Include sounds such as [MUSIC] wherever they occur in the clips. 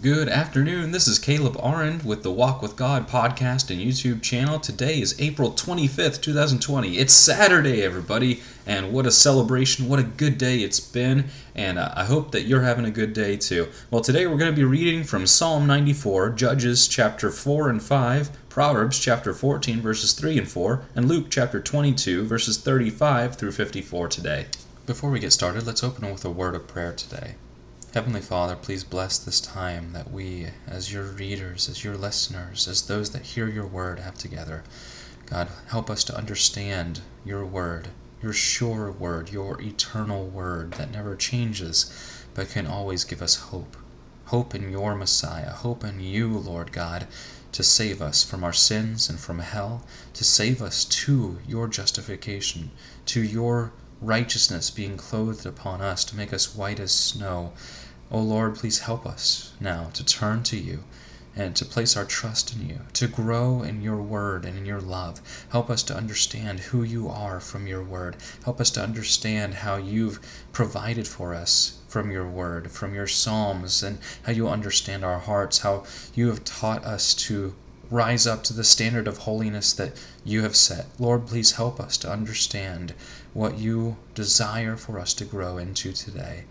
Good afternoon. This is Caleb Arend with the Walk with God podcast and YouTube channel. Today is April 25th, 2020. It's Saturday, everybody, and what a celebration. What a good day it's been, and uh, I hope that you're having a good day too. Well, today we're going to be reading from Psalm 94, Judges chapter 4 and 5, Proverbs chapter 14, verses 3 and 4, and Luke chapter 22, verses 35 through 54 today. Before we get started, let's open with a word of prayer today. Heavenly Father, please bless this time that we, as your readers, as your listeners, as those that hear your word, have together. God, help us to understand your word, your sure word, your eternal word that never changes, but can always give us hope. Hope in your Messiah, hope in you, Lord God, to save us from our sins and from hell, to save us to your justification, to your righteousness being clothed upon us to make us white as snow. O Lord, please help us now to turn to you and to place our trust in you, to grow in your word and in your love. Help us to understand who you are from your word. Help us to understand how you've provided for us from your word, from your psalms, and how you understand our hearts, how you have taught us to rise up to the standard of holiness that you have set. Lord, please help us to understand what you desire for us to grow into today.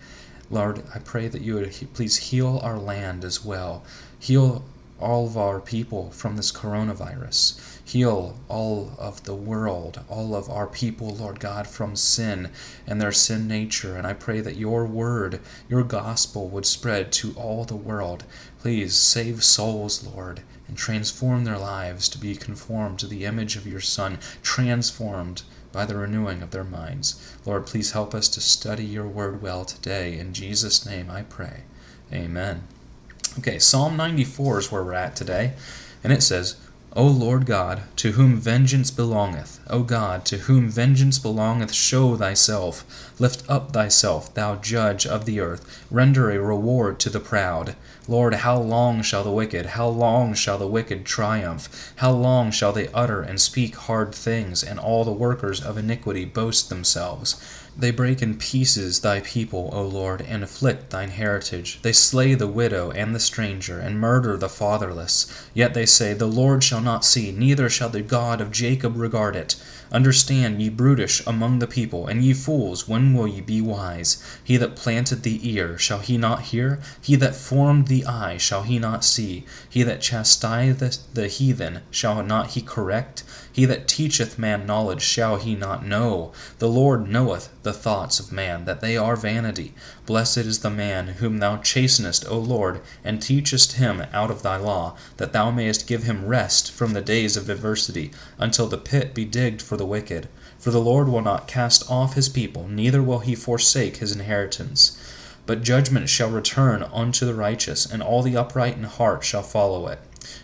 Lord, I pray that you would please heal our land as well. Heal all of our people from this coronavirus. Heal all of the world, all of our people, Lord God, from sin and their sin nature. And I pray that your word, your gospel would spread to all the world. Please save souls, Lord, and transform their lives to be conformed to the image of your Son, transformed by the renewing of their minds. Lord, please help us to study your word well today. In Jesus' name I pray. Amen. Okay, Psalm 94 is where we're at today, and it says, O Lord God, to whom vengeance belongeth, O God, to whom vengeance belongeth, show thyself. Lift up thyself, thou judge of the earth. Render a reward to the proud. Lord, how long shall the wicked, how long shall the wicked triumph? How long shall they utter and speak hard things, and all the workers of iniquity boast themselves? They break in pieces thy people, O Lord, and afflict thine heritage. They slay the widow and the stranger, and murder the fatherless. Yet they say, The Lord shall not see, neither shall the God of Jacob regard it. Understand, ye brutish among the people, and ye fools, when will ye be wise? He that planted the ear, shall he not hear? He that formed the eye, shall he not see? He that chastiseth the heathen, shall not he correct? He that teacheth man knowledge, shall he not know? The Lord knoweth the thoughts of man, that they are vanity. Blessed is the man whom thou chastenest, O Lord, and teachest him out of thy law, that thou mayest give him rest from the days of adversity, until the pit be digged for the wicked. For the Lord will not cast off his people, neither will he forsake his inheritance. But judgment shall return unto the righteous, and all the upright in heart shall follow it.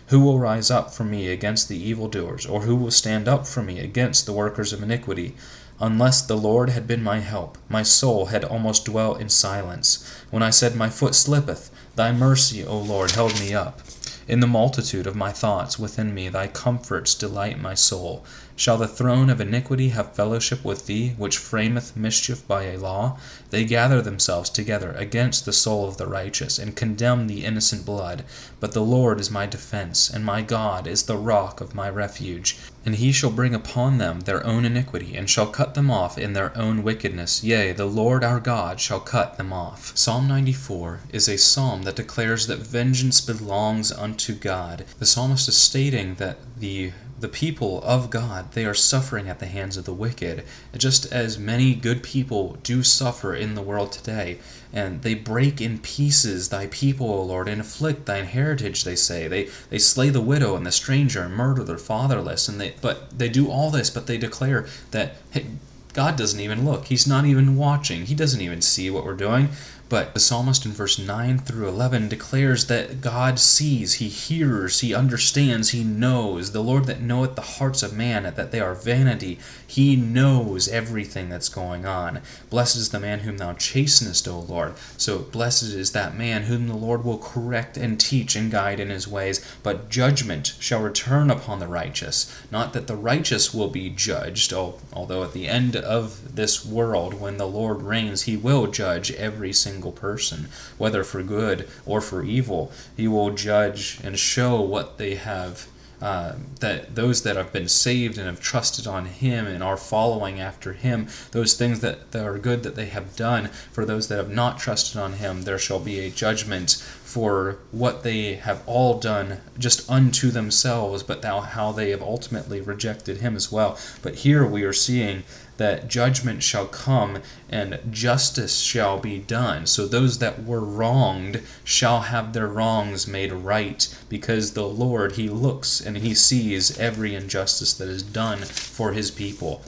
Who will rise up for me against the evildoers, or who will stand up for me against the workers of iniquity? Unless the Lord had been my help, my soul had almost dwelt in silence. When I said, My foot slippeth, thy mercy, O Lord, held me up. In the multitude of my thoughts within me, thy comforts delight my soul. Shall the throne of iniquity have fellowship with thee, which frameth mischief by a law? They gather themselves together against the soul of the righteous, and condemn the innocent blood. But the Lord is my defense, and my God is the rock of my refuge. And he shall bring upon them their own iniquity, and shall cut them off in their own wickedness. Yea, the Lord our God shall cut them off. Psalm 94 is a psalm that declares that vengeance belongs unto God. The psalmist is stating that the the people of God, they are suffering at the hands of the wicked, just as many good people do suffer in the world today. And they break in pieces thy people, O Lord, and afflict thine heritage, they say. They, they slay the widow and the stranger and murder the fatherless. And they, but they do all this, but they declare that hey, God doesn't even look. He's not even watching. He doesn't even see what we're doing. But the psalmist in verse 9 through 11 declares that God sees, He hears, He understands, He knows. The Lord that knoweth the hearts of man, that they are vanity, He knows everything that's going on. Blessed is the man whom thou chastenest, O Lord. So blessed is that man whom the Lord will correct and teach and guide in his ways. But judgment shall return upon the righteous. Not that the righteous will be judged, although at the end of this world, when the Lord reigns, he will judge every single person, whether for good or for evil. He will judge and show what they have uh, that those that have been saved and have trusted on Him and are following after Him, those things that, that are good that they have done, for those that have not trusted on Him, there shall be a judgment for what they have all done just unto themselves, but now how they have ultimately rejected Him as well. But here we are seeing that judgment shall come and justice shall be done. So those that were wronged shall have their wrongs made right, because the Lord, He looks and He sees every injustice that is done for His people.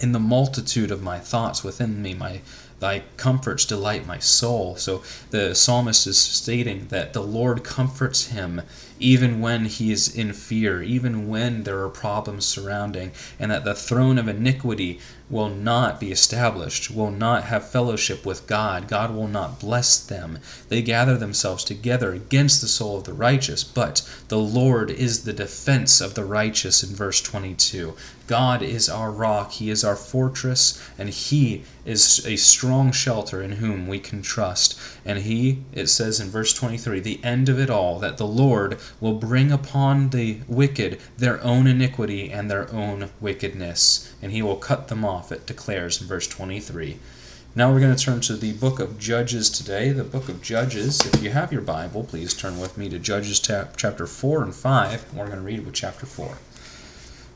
In the multitude of my thoughts within me, my Thy comforts delight my soul. So the psalmist is stating that the Lord comforts him even when he is in fear, even when there are problems surrounding, and that the throne of iniquity will not be established, will not have fellowship with God. God will not bless them. They gather themselves together against the soul of the righteous, but the Lord is the defense of the righteous in verse 22. God is our rock, He is our fortress, and He is a strong shelter in whom we can trust. And He, it says in verse 23, the end of it all, that the Lord will bring upon the wicked their own iniquity and their own wickedness, and He will cut them off, it declares in verse 23. Now we're going to turn to the book of Judges today. The book of Judges, if you have your Bible, please turn with me to Judges chapter 4 and 5. And we're going to read with chapter 4.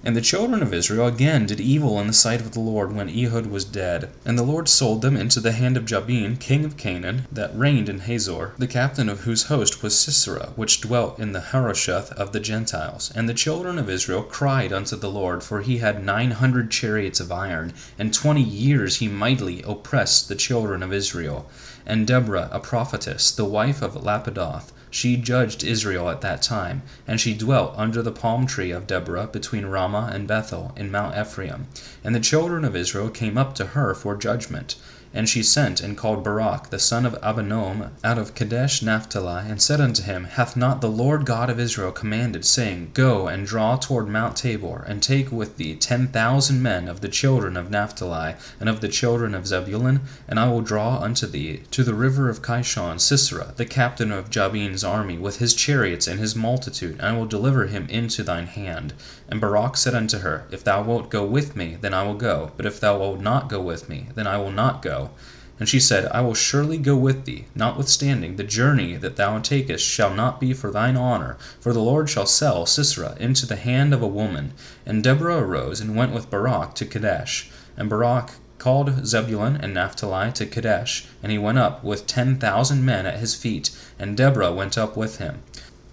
And the children of Israel again did evil in the sight of the Lord when Ehud was dead. And the Lord sold them into the hand of Jabin, king of Canaan, that reigned in Hazor, the captain of whose host was Sisera, which dwelt in the Harosheth of the Gentiles. And the children of Israel cried unto the Lord, for he had nine hundred chariots of iron, and twenty years he mightily oppressed the children of Israel. And Deborah, a prophetess, the wife of Lapidoth, she judged Israel at that time, and she dwelt under the palm tree of Deborah between Ramah and Bethel in Mount Ephraim. And the children of Israel came up to her for judgment. And she sent and called Barak the son of Abinoam out of Kadesh Naphtali, and said unto him, Hath not the Lord God of Israel commanded, saying, Go and draw toward Mount Tabor, and take with thee ten thousand men of the children of Naphtali, and of the children of Zebulun, and I will draw unto thee to the river of Kishon Sisera, the captain of Jabin's army, with his chariots and his multitude, and I will deliver him into thine hand. And Barak said unto her, If thou wilt go with me, then I will go, but if thou wilt not go with me, then I will not go. And she said, I will surely go with thee, notwithstanding the journey that thou takest shall not be for thine honor, for the Lord shall sell Sisera into the hand of a woman. And Deborah arose and went with Barak to Kadesh. And Barak called Zebulun and Naphtali to Kadesh, and he went up with ten thousand men at his feet, and Deborah went up with him.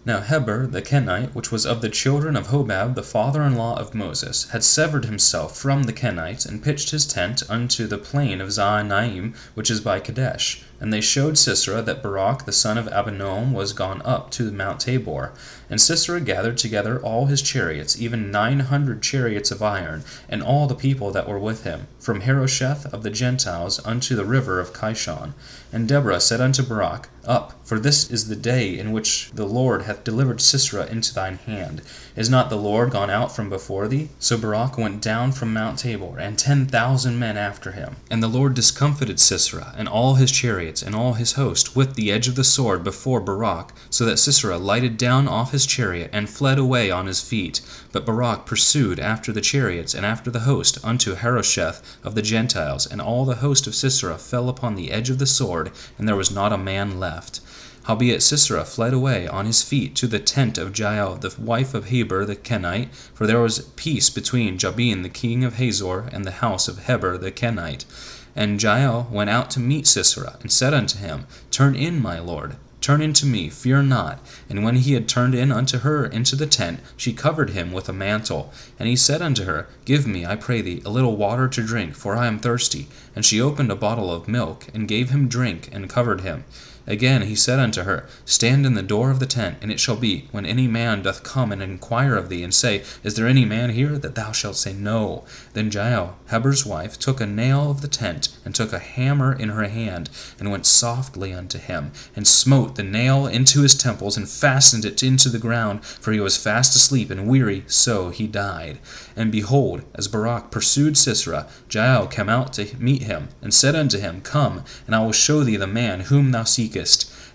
Now Heber the Kenite, which was of the children of Hobab the father-in-law of Moses, had severed himself from the Kenites, and pitched his tent unto the plain of Zaanaim, which is by Kadesh. And they showed Sisera that Barak the son of Abinoam was gone up to Mount Tabor. And Sisera gathered together all his chariots, even nine hundred chariots of iron, and all the people that were with him, from Harosheth of the Gentiles unto the river of Kishon. And Deborah said unto Barak, Up, for this is the day in which the Lord hath delivered Sisera into thine hand. Is not the Lord gone out from before thee? So Barak went down from Mount Tabor, and ten thousand men after him. And the Lord discomfited Sisera, and all his chariots, and all his host, with the edge of the sword before Barak, so that Sisera lighted down off his chariot, and fled away on his feet. But Barak pursued after the chariots, and after the host, unto Harosheth of the Gentiles, and all the host of Sisera fell upon the edge of the sword, and there was not a man left. Howbeit Sisera fled away on his feet to the tent of Jael, the wife of Heber the Kenite, for there was peace between Jabin the king of Hazor and the house of Heber the Kenite. And Jael went out to meet Sisera, and said unto him, Turn in, my lord, turn in to me, fear not. And when he had turned in unto her into the tent, she covered him with a mantle. And he said unto her, Give me, I pray thee, a little water to drink, for I am thirsty. And she opened a bottle of milk, and gave him drink, and covered him. Again he said unto her, Stand in the door of the tent, and it shall be, when any man doth come and inquire of thee, and say, Is there any man here? that thou shalt say, No. Then Jael, Heber's wife, took a nail of the tent, and took a hammer in her hand, and went softly unto him, and smote the nail into his temples and fastened it into the ground, for he was fast asleep and weary, so he died. And behold, as Barak pursued Sisera, Jael came out to meet him, and said unto him, Come, and I will show thee the man whom thou seekest.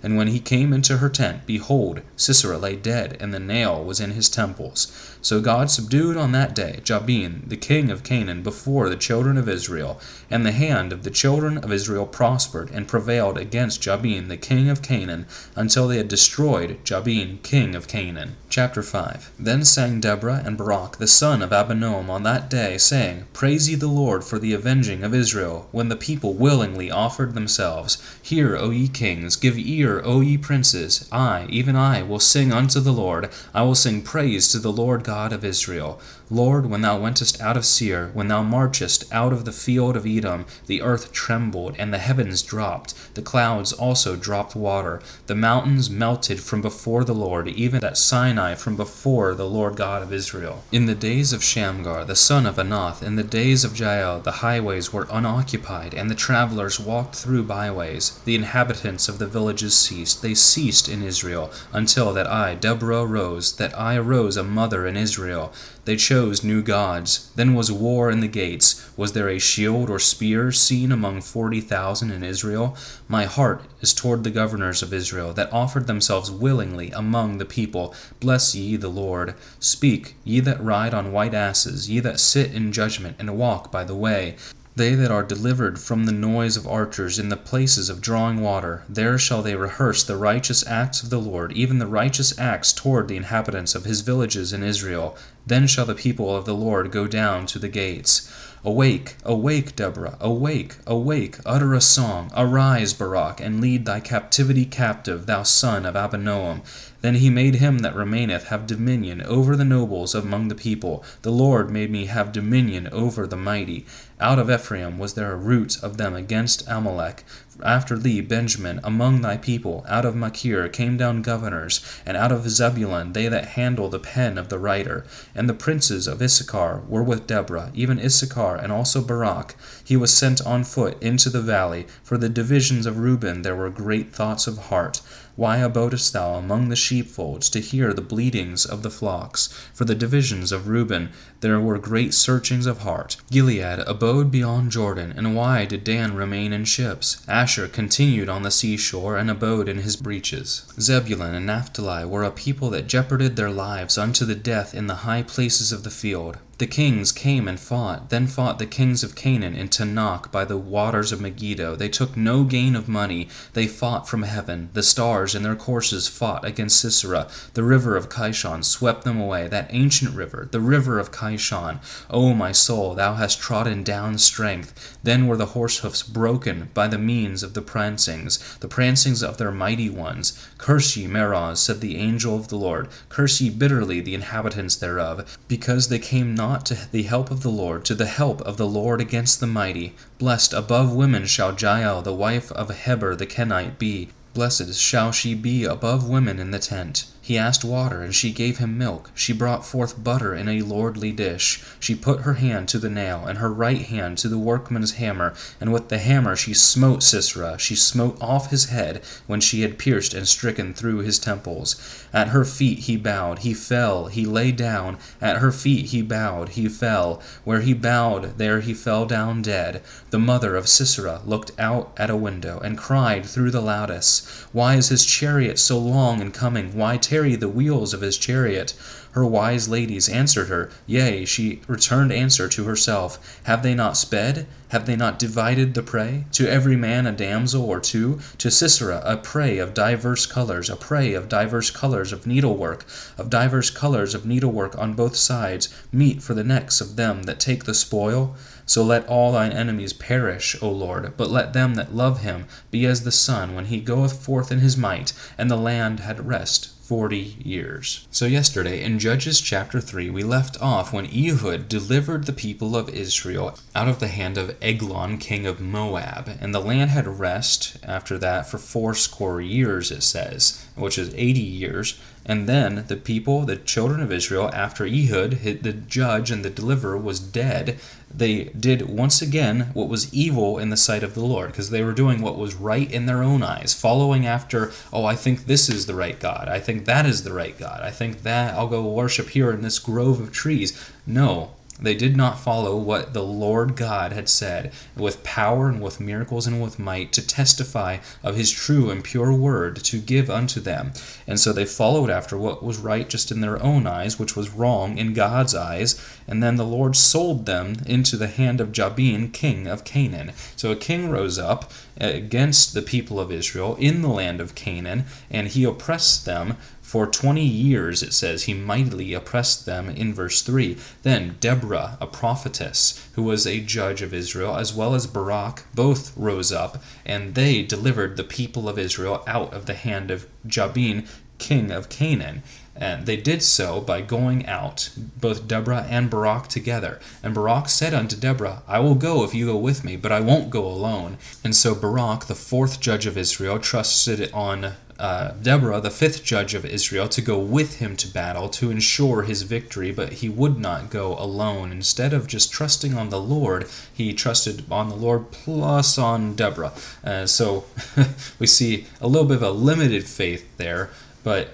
And when he came into her tent, behold, Sisera lay dead, and the nail was in his temples. So God subdued on that day Jabin, the king of Canaan, before the children of Israel. And the hand of the children of Israel prospered and prevailed against Jabin, the king of Canaan, until they had destroyed Jabin, king of Canaan. Chapter 5 Then sang Deborah and Barak, the son of Abinoam, on that day, saying, Praise ye the Lord for the avenging of Israel, when the people willingly offered themselves. Hear, O ye kings, give ear, O ye princes. I, even I, will sing unto the Lord. I will sing praise to the Lord God of Israel. Lord, when thou wentest out of Seir, when thou marchest out of the field of Edom, the earth trembled, and the heavens dropped, the clouds also dropped water, the mountains melted from before the Lord, even at Sinai from before the Lord God of Israel. In the days of Shamgar, the son of Anath, in the days of Jael, the highways were unoccupied, and the travelers walked through byways. The inhabitants of the villages ceased, they ceased in Israel, until that I, Deborah, arose, that I arose a mother in Israel. They chose new gods. Then was war in the gates. Was there a shield or spear seen among forty thousand in Israel? My heart is toward the governors of Israel, that offered themselves willingly among the people. Bless ye the Lord. Speak, ye that ride on white asses, ye that sit in judgment, and walk by the way. They that are delivered from the noise of archers in the places of drawing water, there shall they rehearse the righteous acts of the Lord, even the righteous acts toward the inhabitants of his villages in Israel. Then shall the people of the Lord go down to the gates. Awake, awake, Deborah, awake, awake, utter a song. Arise, Barak, and lead thy captivity captive, thou son of Abinoam. Then he made him that remaineth have dominion over the nobles among the people. The Lord made me have dominion over the mighty. Out of Ephraim was there a root of them against Amalek. After thee, Benjamin, among thy people, out of Machir came down governors, and out of Zebulun they that handle the pen of the writer. And the princes of Issachar were with Deborah, even Issachar and also Barak. He was sent on foot into the valley. For the divisions of Reuben there were great thoughts of heart. Why abodest thou among the sheepfolds to hear the bleatings of the flocks? For the divisions of Reuben there were great searchings of heart. Gilead abode beyond Jordan, and why did Dan remain in ships? Asher continued on the seashore, and abode in his breaches. Zebulun and Naphtali were a people that jeoparded their lives unto the death in the high places of the field. The kings came and fought. Then fought the kings of Canaan in Taanach by the waters of Megiddo. They took no gain of money. They fought from heaven. The stars in their courses fought against Sisera. The river of Kishon swept them away, that ancient river, the river of Kishon. O my soul, thou hast trodden down strength. Then were the horse hoofs broken by the means of the prancings, the prancings of their mighty ones. Curse ye Meroz, said the angel of the Lord. Curse ye bitterly the inhabitants thereof, because they came not not to the help of the Lord, to the help of the Lord against the mighty. Blessed above women shall Jael, the wife of Heber the Kenite, be. Blessed shall she be above women in the tent. He asked water, and she gave him milk. She brought forth butter in a lordly dish. She put her hand to the nail, and her right hand to the workman's hammer, and with the hammer she smote Sisera. She smote off his head when she had pierced and stricken through his temples. At her feet he bowed, he fell, he lay down. At her feet he bowed, he fell. Where he bowed, there he fell down dead. The mother of Sisera looked out at a window, and cried through the lattice, Why is his chariot so long in coming? Why tarry the wheels of his chariot? Her wise ladies answered her, Yea, she returned answer to herself, Have they not sped? Have they not divided the prey? To every man a damsel or two? To Sisera a prey of divers colors, a prey of divers colors of needlework, of divers colors of needlework on both sides, meat for the necks of them that take the spoil? So let all thine enemies perish, O Lord, but let them that love him be as the sun when he goeth forth in his might, and the land had rest 40 years. So, yesterday in Judges chapter 3, we left off when Ehud delivered the people of Israel out of the hand of Eglon, king of Moab. And the land had rest after that for fourscore years, it says, which is 80 years. And then the people, the children of Israel, after Ehud, the judge and the deliverer, was dead, they did once again what was evil in the sight of the Lord, because they were doing what was right in their own eyes, following after, oh, I think this is the right God. I think that is the right God. I think that I'll go worship here in this grove of trees. No, they did not follow what the Lord God had said with power and with miracles and with might to testify of his true and pure word to give unto them. And so they followed after what was right just in their own eyes, which was wrong in God's eyes. And then the Lord sold them into the hand of Jabin, king of Canaan. So a king rose up against the people of Israel in the land of Canaan, and he oppressed them for 20 years, it says, he mightily oppressed them in verse 3. Then Deborah, a prophetess, who was a judge of Israel, as well as Barak, both rose up, and they delivered the people of Israel out of the hand of Jabin, king of Canaan. And they did so by going out, both Deborah and Barak together. And Barak said unto Deborah, I will go if you go with me, but I won't go alone. And so Barak, the fourth judge of Israel, trusted on uh, Deborah, the fifth judge of Israel, to go with him to battle to ensure his victory, but he would not go alone. Instead of just trusting on the Lord, he trusted on the Lord plus on Deborah. Uh, so [LAUGHS] we see a little bit of a limited faith there, but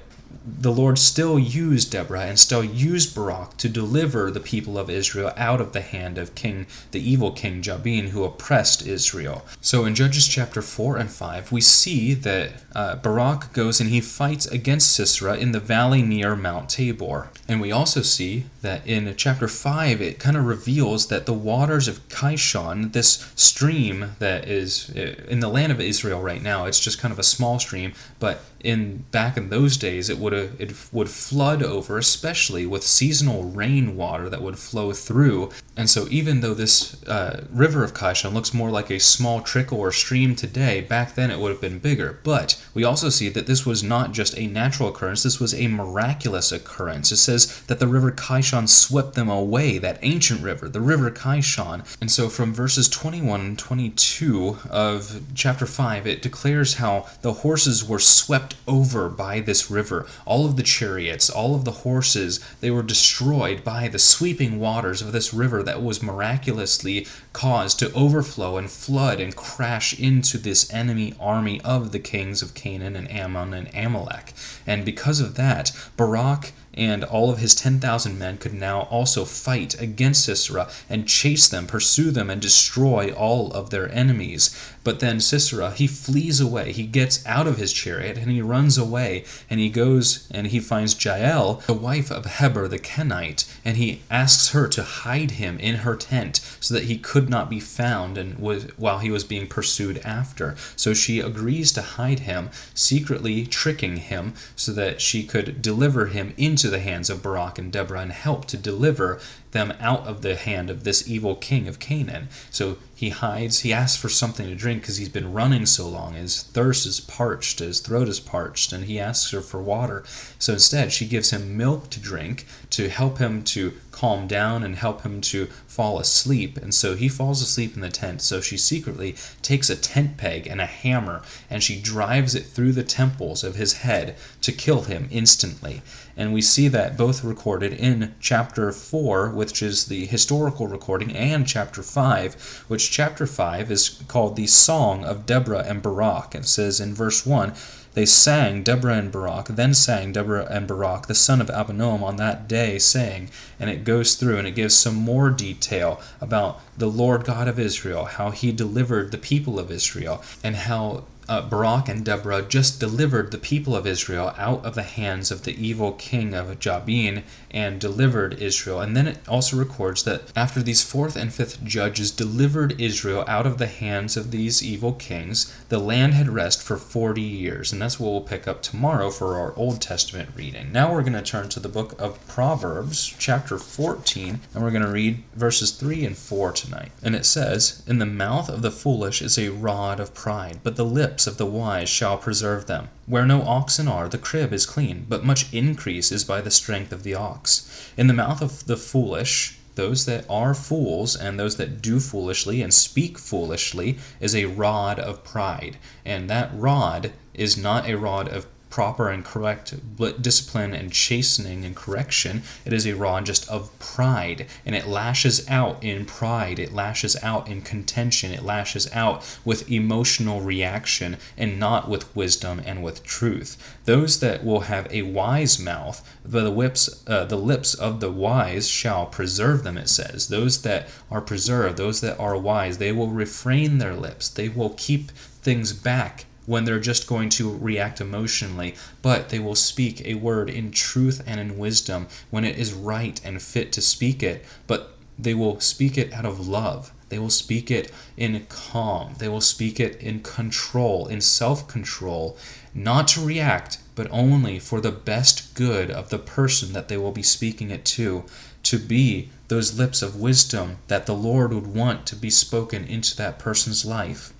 the Lord still used Deborah and still used Barak to deliver the people of Israel out of the hand of King, the evil King Jabin, who oppressed Israel. So in Judges chapter 4 and 5, we see that uh, Barak goes and he fights against Sisera in the valley near Mount Tabor. And we also see that in chapter 5, it kind of reveals that the waters of Kishon, this stream that is uh, in the land of Israel right now, it's just kind of a small stream, but in back in those days it would it would flood over especially with seasonal rainwater that would flow through. And so even though this uh, river of Kishon looks more like a small trickle or stream today back then it would have been bigger. But we also see that this was not just a natural occurrence this was a miraculous occurrence. It says that the river Kishon swept them away that ancient river the river Kishon. And so from verses 21 and 22 of chapter 5 it declares how the horses were swept over by this river. All of the chariots, all of the horses, they were destroyed by the sweeping waters of this river that was miraculously caused to overflow and flood and crash into this enemy army of the kings of Canaan and Ammon and Amalek. And because of that, Barak and all of his 10,000 men could now also fight against Sisera and chase them, pursue them, and destroy all of their enemies. But then Sisera, he flees away. He gets out of his chariot and he runs away and he goes and he finds Jael, the wife of Heber the Kenite, and he asks her to hide him in her tent so that he could not be found and was while he was being pursued after. So she agrees to hide him, secretly tricking him so that she could deliver him into the hands of Barak and Deborah and help to deliver them out of the hand of this evil king of Canaan. So he hides, he asks for something to drink because he's been running so long. His thirst is parched, his throat is parched, and he asks her for water. So instead, she gives him milk to drink to help him to calm down and help him to fall asleep. And so he falls asleep in the tent. So she secretly takes a tent peg and a hammer and she drives it through the temples of his head to kill him instantly. And we see that both recorded in chapter 4, which is the historical recording, and chapter 5, which chapter 5 is called the Song of Deborah and Barak. It says in verse 1 They sang, Deborah and Barak, then sang Deborah and Barak, the son of Abinoam, on that day, saying, and it goes through and it gives some more detail about the Lord God of Israel, how he delivered the people of Israel, and how uh, Barak and Deborah just delivered the people of Israel out of the hands of the evil king of Jabin and delivered Israel. And then it also records that after these fourth and fifth judges delivered Israel out of the hands of these evil kings, the land had rest for 40 years. And that's what we'll pick up tomorrow for our Old Testament reading. Now we're going to turn to the book of Proverbs, chapter 14, and we're going to read verses 3 and 4 tonight. And it says, In the mouth of the foolish is a rod of pride, but the lip lips of the wise shall preserve them. Where no oxen are, the crib is clean, but much increase is by the strength of the ox. In the mouth of the foolish, those that are fools and those that do foolishly and speak foolishly is a rod of pride. And that rod is not a rod of proper and correct discipline and chastening and correction. It is a rod just of pride, and it lashes out in pride. It lashes out in contention. It lashes out with emotional reaction and not with wisdom and with truth. Those that will have a wise mouth, the lips, uh, the lips of the wise shall preserve them. It says, those that are preserved, those that are wise, they will refrain their lips. They will keep things back when they're just going to react emotionally, but they will speak a word in truth and in wisdom when it is right and fit to speak it, but they will speak it out of love. They will speak it in calm. They will speak it in control, in self control, not to react, but only for the best good of the person that they will be speaking it to, to be those lips of wisdom that the Lord would want to be spoken into that person's life.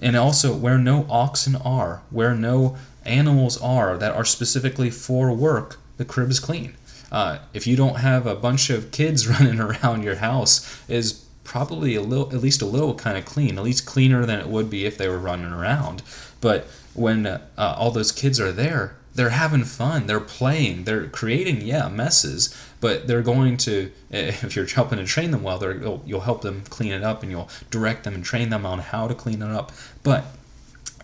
And also, where no oxen are, where no animals are that are specifically for work, the crib is clean. Uh, if you don't have a bunch of kids [LAUGHS] running around your house, is probably a little, at least a little kind of clean, at least cleaner than it would be if they were running around. But when uh, all those kids are there, they're having fun, they're playing, they're creating, yeah, messes, but they're going to, [LAUGHS] if you're helping to train them well, you'll, you'll help them clean it up and you'll direct them and train them on how to clean it up. But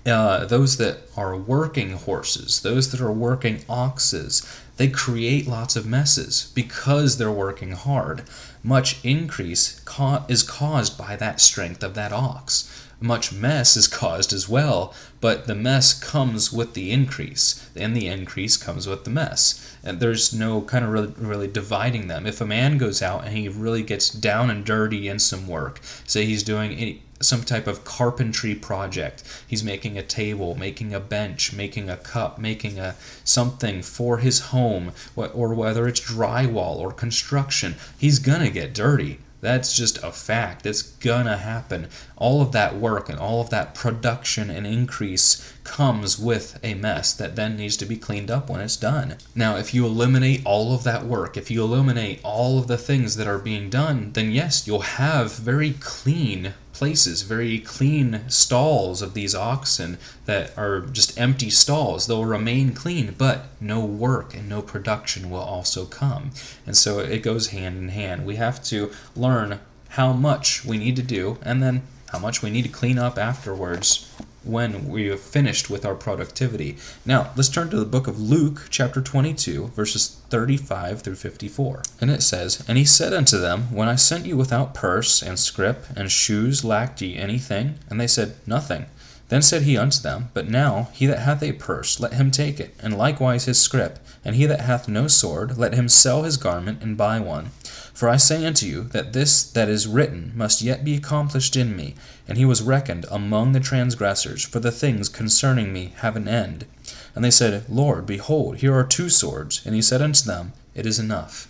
uh, those that are working horses, those that are working oxes, they create lots of messes because they're working hard. Much increase is caused by that strength of that ox much mess is caused as well, but the mess comes with the increase, and the increase comes with the mess. And there's no kind of really, really dividing them. If a man goes out and he really gets down and dirty in some work, say he's doing some type of carpentry project. He's making a table, making a bench, making a cup, making a something for his home, or whether it's drywall or construction. He's gonna get dirty. That's just a fact. It's gonna happen. All of that work and all of that production and increase comes with a mess that then needs to be cleaned up when it's done. Now, if you eliminate all of that work, if you eliminate all of the things that are being done, then yes, you'll have very clean places, very clean stalls of these oxen that are just empty stalls. They'll remain clean, but no work and no production will also come. And so it goes hand in hand. We have to learn how much we need to do and then how much we need to clean up afterwards when we have finished with our productivity. Now, let's turn to the book of Luke, chapter 22, verses 35 through 54. And it says, And he said unto them, When I sent you without purse and scrip and shoes, lacked ye anything? And they said, Nothing. Then said he unto them, But now he that hath a purse, let him take it, and likewise his scrip. And he that hath no sword, let him sell his garment and buy one. For I say unto you, that this that is written must yet be accomplished in me. And he was reckoned among the transgressors, for the things concerning me have an end. And they said, Lord, behold, here are two swords. And he said unto them, It is enough.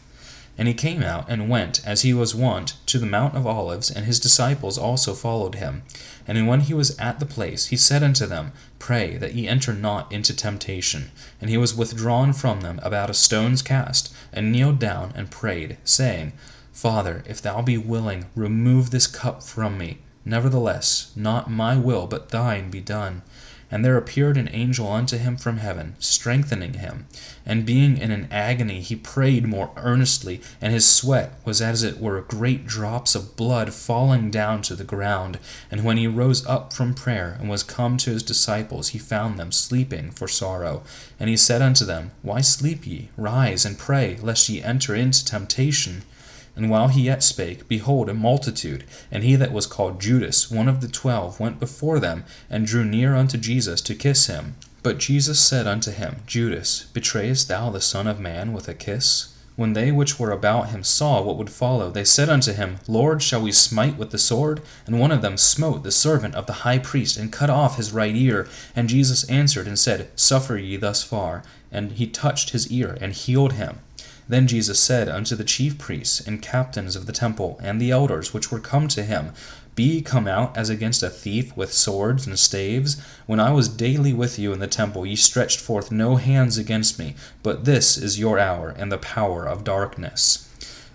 And he came out and went, as he was wont, to the Mount of Olives, and his disciples also followed him. And when he was at the place, he said unto them, Pray that ye enter not into temptation. And he was withdrawn from them about a stone's cast, and kneeled down and prayed, saying, Father, if thou be willing, remove this cup from me. Nevertheless, not my will, but thine be done. And there appeared an angel unto him from heaven, strengthening him. And being in an agony, he prayed more earnestly, and his sweat was as it were great drops of blood falling down to the ground. And when he rose up from prayer, and was come to his disciples, he found them sleeping for sorrow. And he said unto them, Why sleep ye? Rise and pray, lest ye enter into temptation. And while he yet spake, behold, a multitude, and he that was called Judas, one of the twelve, went before them, and drew near unto Jesus to kiss him. But Jesus said unto him, Judas, betrayest thou the Son of Man with a kiss? When they which were about him saw what would follow, they said unto him, Lord, shall we smite with the sword? And one of them smote the servant of the high priest, and cut off his right ear. And Jesus answered and said, Suffer ye thus far. And he touched his ear, and healed him. Then Jesus said unto the chief priests and captains of the temple and the elders which were come to him, Be ye come out as against a thief with swords and staves? When I was daily with you in the temple, ye stretched forth no hands against me, but this is your hour and the power of darkness.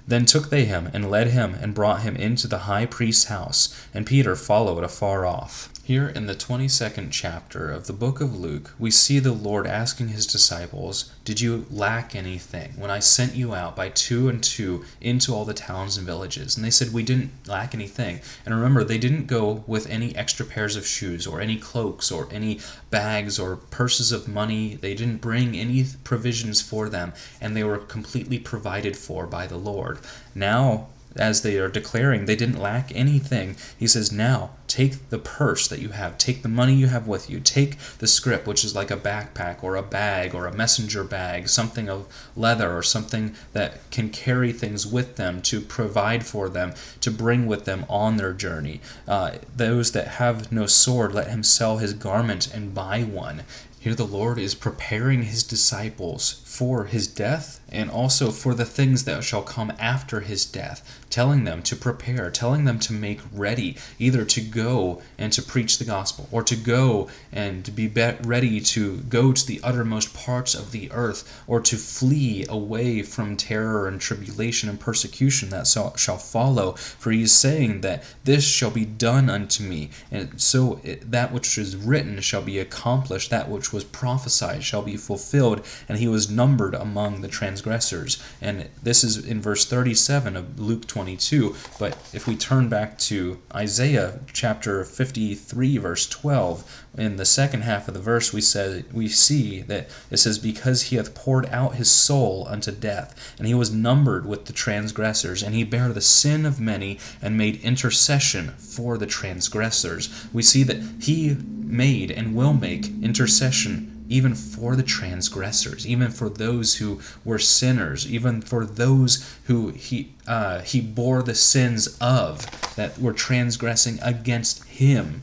Then took they him, and led him, and brought him into the high priest's house, and Peter followed afar off. Here in the 22nd chapter of the book of Luke, we see the Lord asking his disciples, Did you lack anything when I sent you out by two and two into all the towns and villages? And they said, We didn't lack anything. And remember, they didn't go with any extra pairs of shoes or any cloaks or any bags or purses of money. They didn't bring any provisions for them, and they were completely provided for by the Lord. Now, as they are declaring they didn't lack anything. He says, Now take the purse that you have, take the money you have with you, take the scrip, which is like a backpack or a bag or a messenger bag, something of leather or something that can carry things with them to provide for them, to bring with them on their journey. Uh, those that have no sword, let him sell his garment and buy one. Here the Lord is preparing his disciples for his death and also for the things that shall come after his death, telling them to prepare, telling them to make ready, either to go and to preach the gospel, or to go and be ready to go to the uttermost parts of the earth, or to flee away from terror and tribulation and persecution that shall follow. For he is saying that this shall be done unto me, and so that which is written shall be accomplished, that which was prophesied shall be fulfilled, and he was numbered among the transgressors. And this is in verse 37 of Luke 22. But if we turn back to Isaiah chapter 53, verse 12, in the second half of the verse we said we see that it says because he hath poured out his soul unto death and he was numbered with the transgressors and he bare the sin of many and made intercession for the transgressors we see that he made and will make intercession even for the transgressors, even for those who were sinners, even for those who he uh, he bore the sins of that were transgressing against him.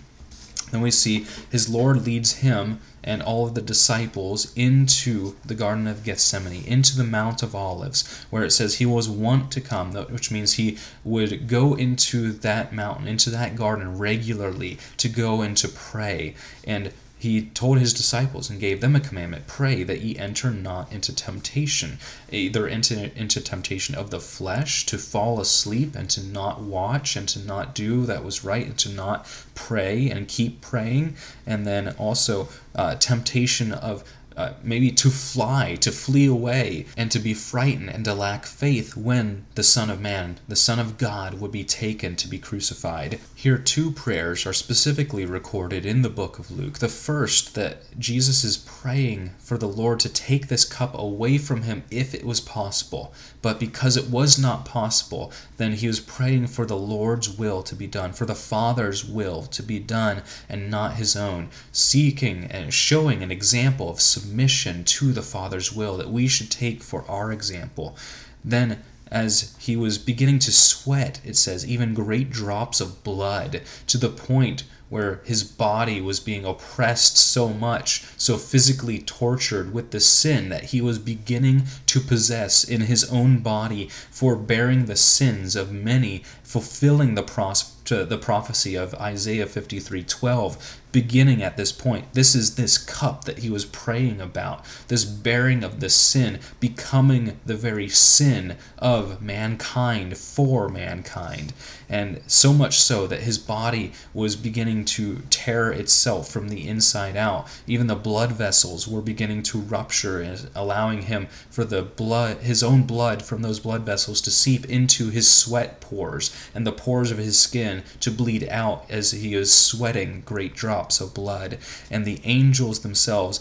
Then we see his Lord leads him and all of the disciples into the Garden of Gethsemane, into the Mount of Olives, where it says he was wont to come, which means he would go into that mountain, into that garden regularly to go and to pray. And he told his disciples and gave them a commandment pray that ye enter not into temptation either into, into temptation of the flesh to fall asleep and to not watch and to not do that was right and to not pray and keep praying and then also uh, temptation of uh, maybe to fly, to flee away, and to be frightened and to lack faith when the Son of Man, the Son of God, would be taken to be crucified. Here, two prayers are specifically recorded in the book of Luke. The first, that Jesus is praying for the Lord to take this cup away from him if it was possible. But because it was not possible, then he was praying for the Lord's will to be done, for the Father's will to be done, and not his own, seeking and showing an example of submission to the Father's will that we should take for our example. Then as he was beginning to sweat, it says, even great drops of blood, to the point where his body was being oppressed so much, so physically tortured with the sin that he was beginning to possess in his own body for bearing the sins of many, fulfilling the, pros- the prophecy of Isaiah 53:12 beginning at this point. This is this cup that he was praying about, this bearing of the sin, becoming the very sin of mankind for mankind. And so much so that his body was beginning to tear itself from the inside out. Even the blood vessels were beginning to rupture, allowing him for the blood, his own blood from those blood vessels to seep into his sweat pores and the pores of his skin to bleed out as he is sweating great drops of blood. And the angels themselves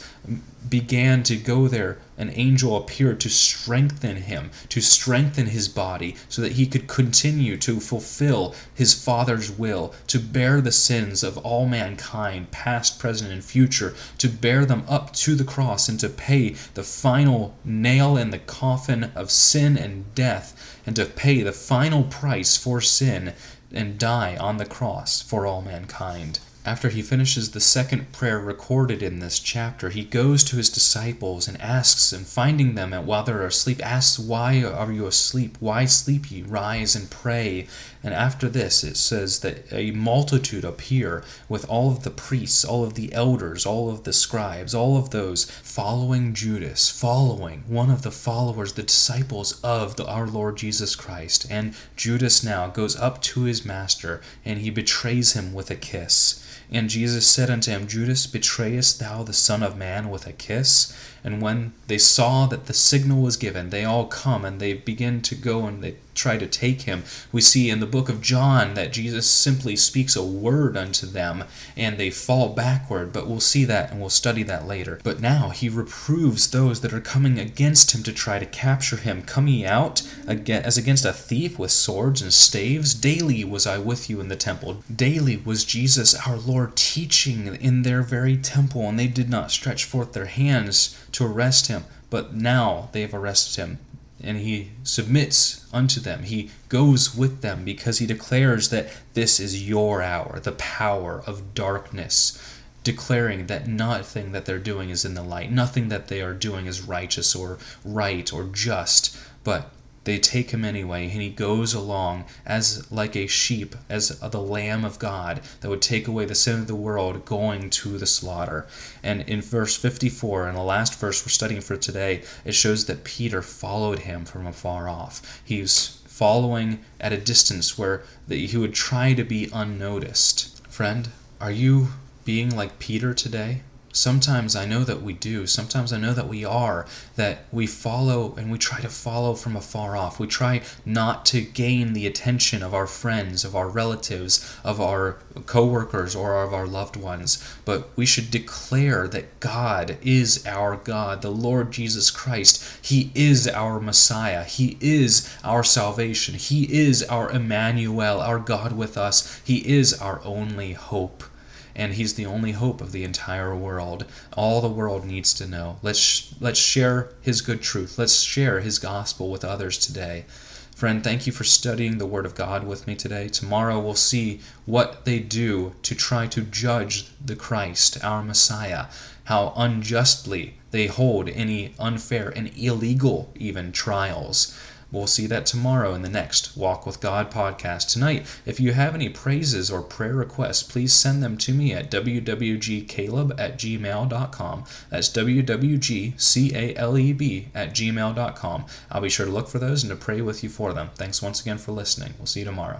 began to go there. An angel appeared to strengthen him, to strengthen his body, so that he could continue to fulfill his Father's will, to bear the sins of all mankind, past, present, and future, to bear them up to the cross, and to pay the final nail in the coffin of sin and death, and to pay the final price for sin and die on the cross for all mankind. After he finishes the second prayer recorded in this chapter, he goes to his disciples and asks, and finding them while they're asleep, asks, Why are you asleep? Why sleep ye? Rise and pray. And after this, it says that a multitude appear with all of the priests, all of the elders, all of the scribes, all of those following Judas, following one of the followers, the disciples of the, our Lord Jesus Christ. And Judas now goes up to his master and he betrays him with a kiss. And Jesus said unto him, Judas, betrayest thou the Son of Man with a kiss? And when they saw that the signal was given, they all come and they begin to go and they try to take him. We see in the book of John that Jesus simply speaks a word unto them and they fall backward, but we'll see that and we'll study that later. But now he reproves those that are coming against him to try to capture him. Come ye out as against a thief with swords and staves? Daily was I with you in the temple. Daily was Jesus our Lord teaching in their very temple, and they did not stretch forth their hands to arrest him. But now they have arrested him and he submits unto them. He goes with them because he declares that this is your hour, the power of darkness, declaring that nothing that they're doing is in the light, nothing that they are doing is righteous or right or just, but they take him anyway, and he goes along as like a sheep, as the Lamb of God that would take away the sin of the world, going to the slaughter. And in verse 54, in the last verse we're studying for today, it shows that Peter followed him from afar off. He's following at a distance where he would try to be unnoticed. Friend, are you being like Peter today? Sometimes I know that we do. Sometimes I know that we are. That we follow and we try to follow from afar off. We try not to gain the attention of our friends, of our relatives, of our coworkers, or of our loved ones. But we should declare that God is our God, the Lord Jesus Christ. He is our Messiah. He is our salvation. He is our Emmanuel, our God with us. He is our only hope and he's the only hope of the entire world. All the world needs to know. Let's let's share his good truth. Let's share his gospel with others today. Friend, thank you for studying the Word of God with me today. Tomorrow we'll see what they do to try to judge the Christ, our Messiah, how unjustly they hold any unfair and illegal, even trials. We'll see that tomorrow in the next Walk with God podcast. Tonight, if you have any praises or prayer requests, please send them to me at wwgcaleb at gmail.com. That's wwgcaleb at gmail.com. I'll be sure to look for those and to pray with you for them. Thanks once again for listening. We'll see you tomorrow.